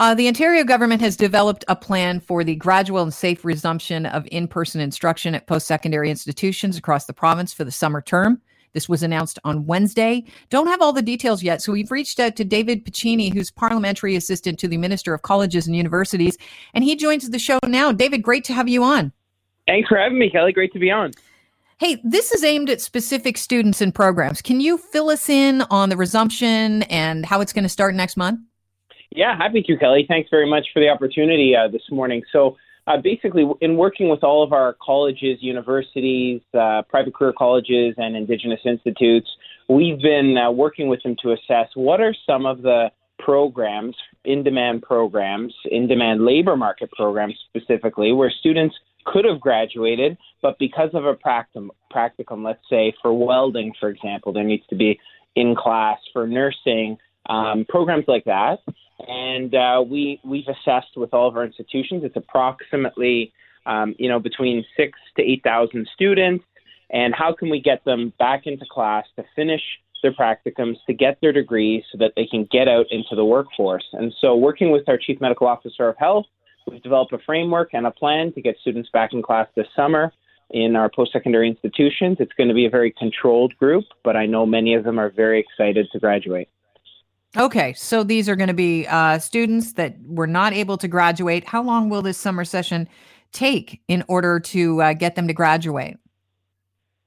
Uh, the Ontario government has developed a plan for the gradual and safe resumption of in person instruction at post secondary institutions across the province for the summer term. This was announced on Wednesday. Don't have all the details yet, so we've reached out to David Piccini, who's parliamentary assistant to the Minister of Colleges and Universities, and he joins the show now. David, great to have you on. Thanks for having me, Kelly. Great to be on. Hey, this is aimed at specific students and programs. Can you fill us in on the resumption and how it's going to start next month? Yeah, happy to, Kelly. Thanks very much for the opportunity uh, this morning. So, uh, basically, in working with all of our colleges, universities, uh, private career colleges, and Indigenous institutes, we've been uh, working with them to assess what are some of the programs, in demand programs, in demand labor market programs specifically, where students could have graduated, but because of a practicum, practicum, let's say for welding, for example, there needs to be in class for nursing, um, programs like that. And uh, we we've assessed with all of our institutions. It's approximately um, you know between six to eight thousand students. And how can we get them back into class to finish their practicums, to get their degrees, so that they can get out into the workforce? And so, working with our chief medical officer of health, we've developed a framework and a plan to get students back in class this summer in our post-secondary institutions. It's going to be a very controlled group, but I know many of them are very excited to graduate. Okay, so these are going to be uh, students that were not able to graduate. How long will this summer session take in order to uh, get them to graduate?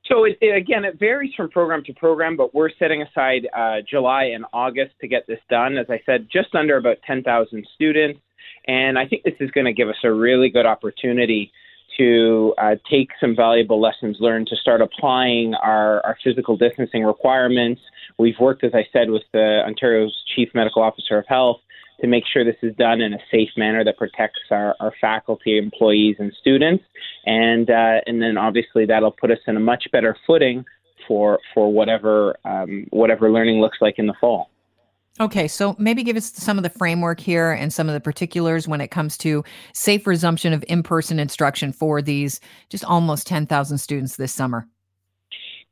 So it, it, again, it varies from program to program, but we're setting aside uh, July and August to get this done. As I said, just under about 10,000 students, and I think this is going to give us a really good opportunity to uh, take some valuable lessons learned to start applying our, our physical distancing requirements. We've worked, as I said, with the Ontario's Chief Medical Officer of Health to make sure this is done in a safe manner that protects our, our faculty, employees, and students. And uh, and then obviously that'll put us in a much better footing for for whatever um, whatever learning looks like in the fall. Okay, so maybe give us some of the framework here and some of the particulars when it comes to safe resumption of in person instruction for these just almost 10,000 students this summer.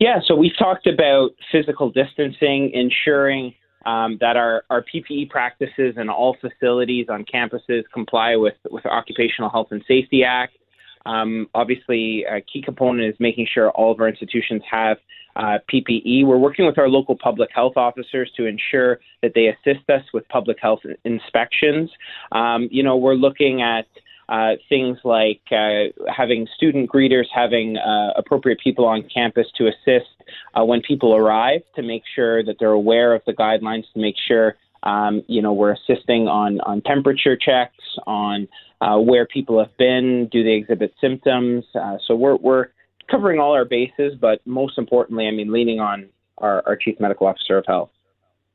Yeah, so we've talked about physical distancing, ensuring um, that our, our PPE practices in all facilities on campuses comply with, with the Occupational Health and Safety Act. Um, obviously, a key component is making sure all of our institutions have uh, PPE. We're working with our local public health officers to ensure that they assist us with public health inspections. Um, you know, we're looking at uh, things like uh, having student greeters, having uh, appropriate people on campus to assist uh, when people arrive, to make sure that they're aware of the guidelines, to make sure um, you know we're assisting on on temperature checks, on uh, where people have been, do they exhibit symptoms. Uh, so we're we're covering all our bases, but most importantly, I mean, leaning on our, our chief medical officer of health.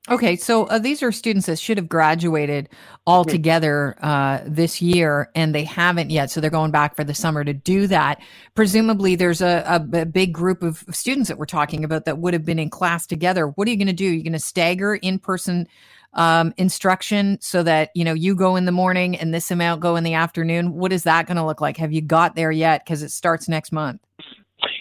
Okay, so uh, these are students that should have graduated all mm-hmm. together uh, this year, and they haven't yet. So they're going back for the summer to do that. Presumably, there's a, a, a big group of students that we're talking about that would have been in class together. What are you going to do? You're going to stagger in person um, instruction so that you know you go in the morning and this amount go in the afternoon. What is that going to look like? Have you got there yet? Because it starts next month.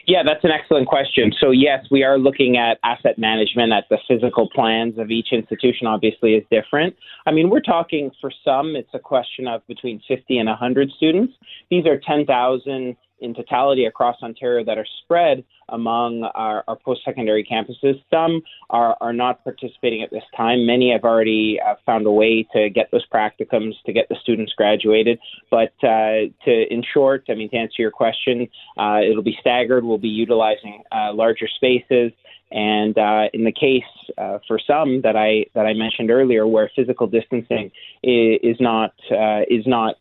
Yeah, that's an excellent question. So, yes, we are looking at asset management at the physical plans of each institution, obviously, is different. I mean, we're talking for some, it's a question of between 50 and 100 students. These are 10,000 in totality across Ontario that are spread among our, our post secondary campuses. Some are, are not participating at this time. Many have already uh, found a way to get those practicums to get the students graduated. But uh, to, in short, I mean, to answer your question, uh, it'll be staggered. We'll be utilizing uh, larger spaces. And uh, in the case uh, for some that I that I mentioned earlier, where physical distancing is, is not is not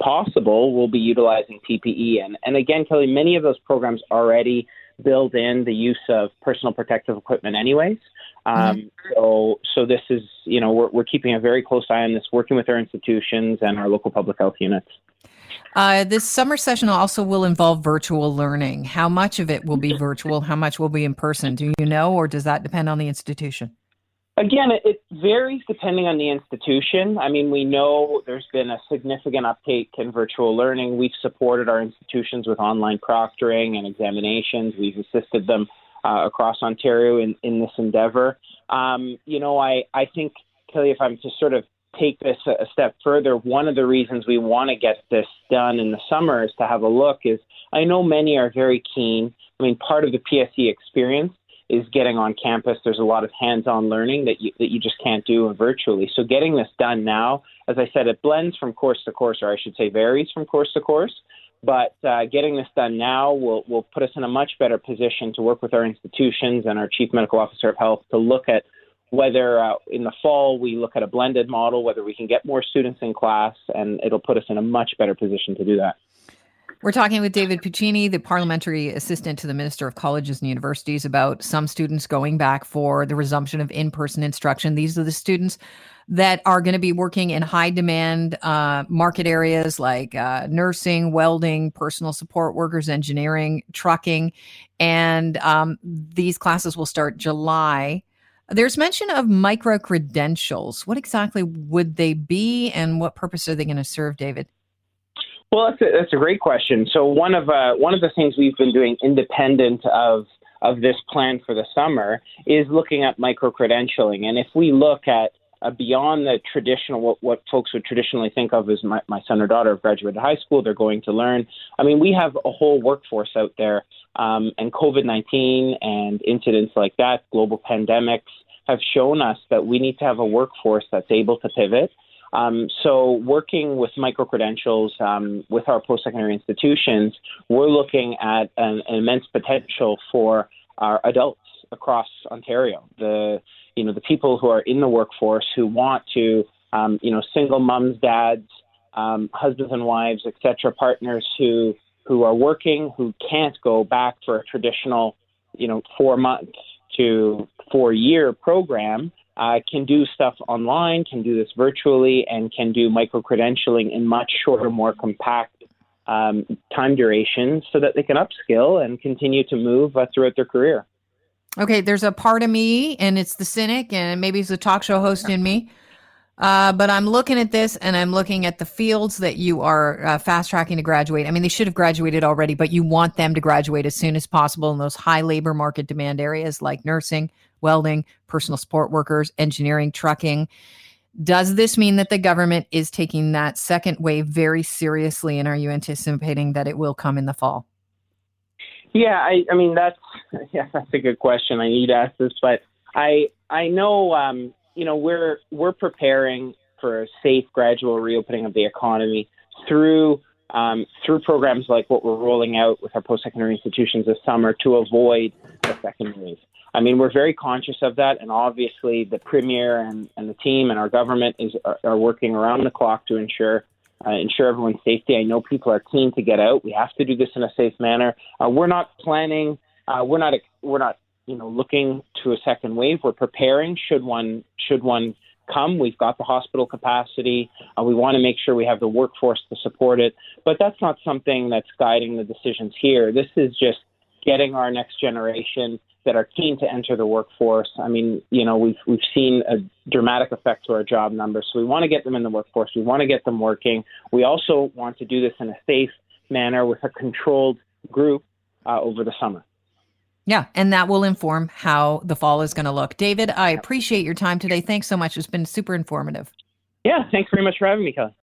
possible, we'll be utilizing PPE. And, and again, Kelly, many of those programs already build in the use of personal protective equipment, anyways. Um, mm-hmm. So, so this is, you know, we're, we're keeping a very close eye on this, working with our institutions and our local public health units. Uh, this summer session also will involve virtual learning. How much of it will be virtual? How much will be in person? Do you know, or does that depend on the institution? Again, it, varies depending on the institution. I mean, we know there's been a significant uptake in virtual learning. We've supported our institutions with online proctoring and examinations. We've assisted them uh, across Ontario in, in this endeavor. Um, you know, I, I think, Kelly, if I'm to sort of take this a step further, one of the reasons we want to get this done in the summer is to have a look. Is I know many are very keen. I mean, part of the PSE experience is getting on campus. There's a lot of hands-on learning that you that you just can't do virtually. So getting this done now, as I said, it blends from course to course, or I should say, varies from course to course. But uh, getting this done now will will put us in a much better position to work with our institutions and our chief medical officer of health to look at whether uh, in the fall we look at a blended model, whether we can get more students in class, and it'll put us in a much better position to do that. We're talking with David Piccini, the parliamentary assistant to the Minister of Colleges and Universities, about some students going back for the resumption of in person instruction. These are the students that are going to be working in high demand uh, market areas like uh, nursing, welding, personal support workers, engineering, trucking. And um, these classes will start July. There's mention of micro credentials. What exactly would they be and what purpose are they going to serve, David? Well, that's a, that's a great question. So one of uh, one of the things we've been doing independent of of this plan for the summer is looking at micro credentialing. And if we look at uh, beyond the traditional what, what folks would traditionally think of as my, my son or daughter have graduated high school, they're going to learn. I mean, we have a whole workforce out there, um, and COVID nineteen and incidents like that, global pandemics have shown us that we need to have a workforce that's able to pivot um, so, working with micro credentials um, with our post secondary institutions, we're looking at an, an, immense potential for our adults across Ontario. The you know the people who are in the workforce who want to um, you know single moms, dads, um, husbands and wives, etc. Partners who who are working who can't go back for a traditional you know four month to four year program uh, can do stuff online, can do this virtually, and can do micro credentialing in much shorter, more compact um, time durations so that they can upskill and continue to move uh, throughout their career. Okay, there's a part of me, and it's the cynic, and maybe it's the talk show host in me. Uh, but I'm looking at this and I'm looking at the fields that you are uh, fast tracking to graduate. I mean, they should have graduated already, but you want them to graduate as soon as possible in those high labor market demand areas like nursing, welding, personal support workers, engineering, trucking. Does this mean that the government is taking that second wave very seriously? And are you anticipating that it will come in the fall? Yeah, I, I mean that's yeah, that's a good question. I need to ask this, but I I know um, you know we're we're preparing for a safe gradual reopening of the economy through um, through programs like what we're rolling out with our post secondary institutions this summer to avoid a second wave. I mean, we're very conscious of that, and obviously the premier and, and the team and our government is are, are working around the clock to ensure uh, ensure everyone's safety. I know people are keen to get out. We have to do this in a safe manner. Uh, we're not planning. Uh, we're not. We're not. You know, looking to a second wave. We're preparing. Should one. Should one come. We've got the hospital capacity. Uh, we want to make sure we have the workforce to support it. But that's not something that's guiding the decisions here. This is just getting our next generation that are keen to enter the workforce. I mean, you know, we've we've seen a dramatic effect to our job numbers. So we want to get them in the workforce. We want to get them working. We also want to do this in a safe manner with a controlled group uh, over the summer. Yeah, and that will inform how the fall is going to look. David, I appreciate your time today. Thanks so much. It's been super informative. Yeah, thanks very much for having me, Kelly.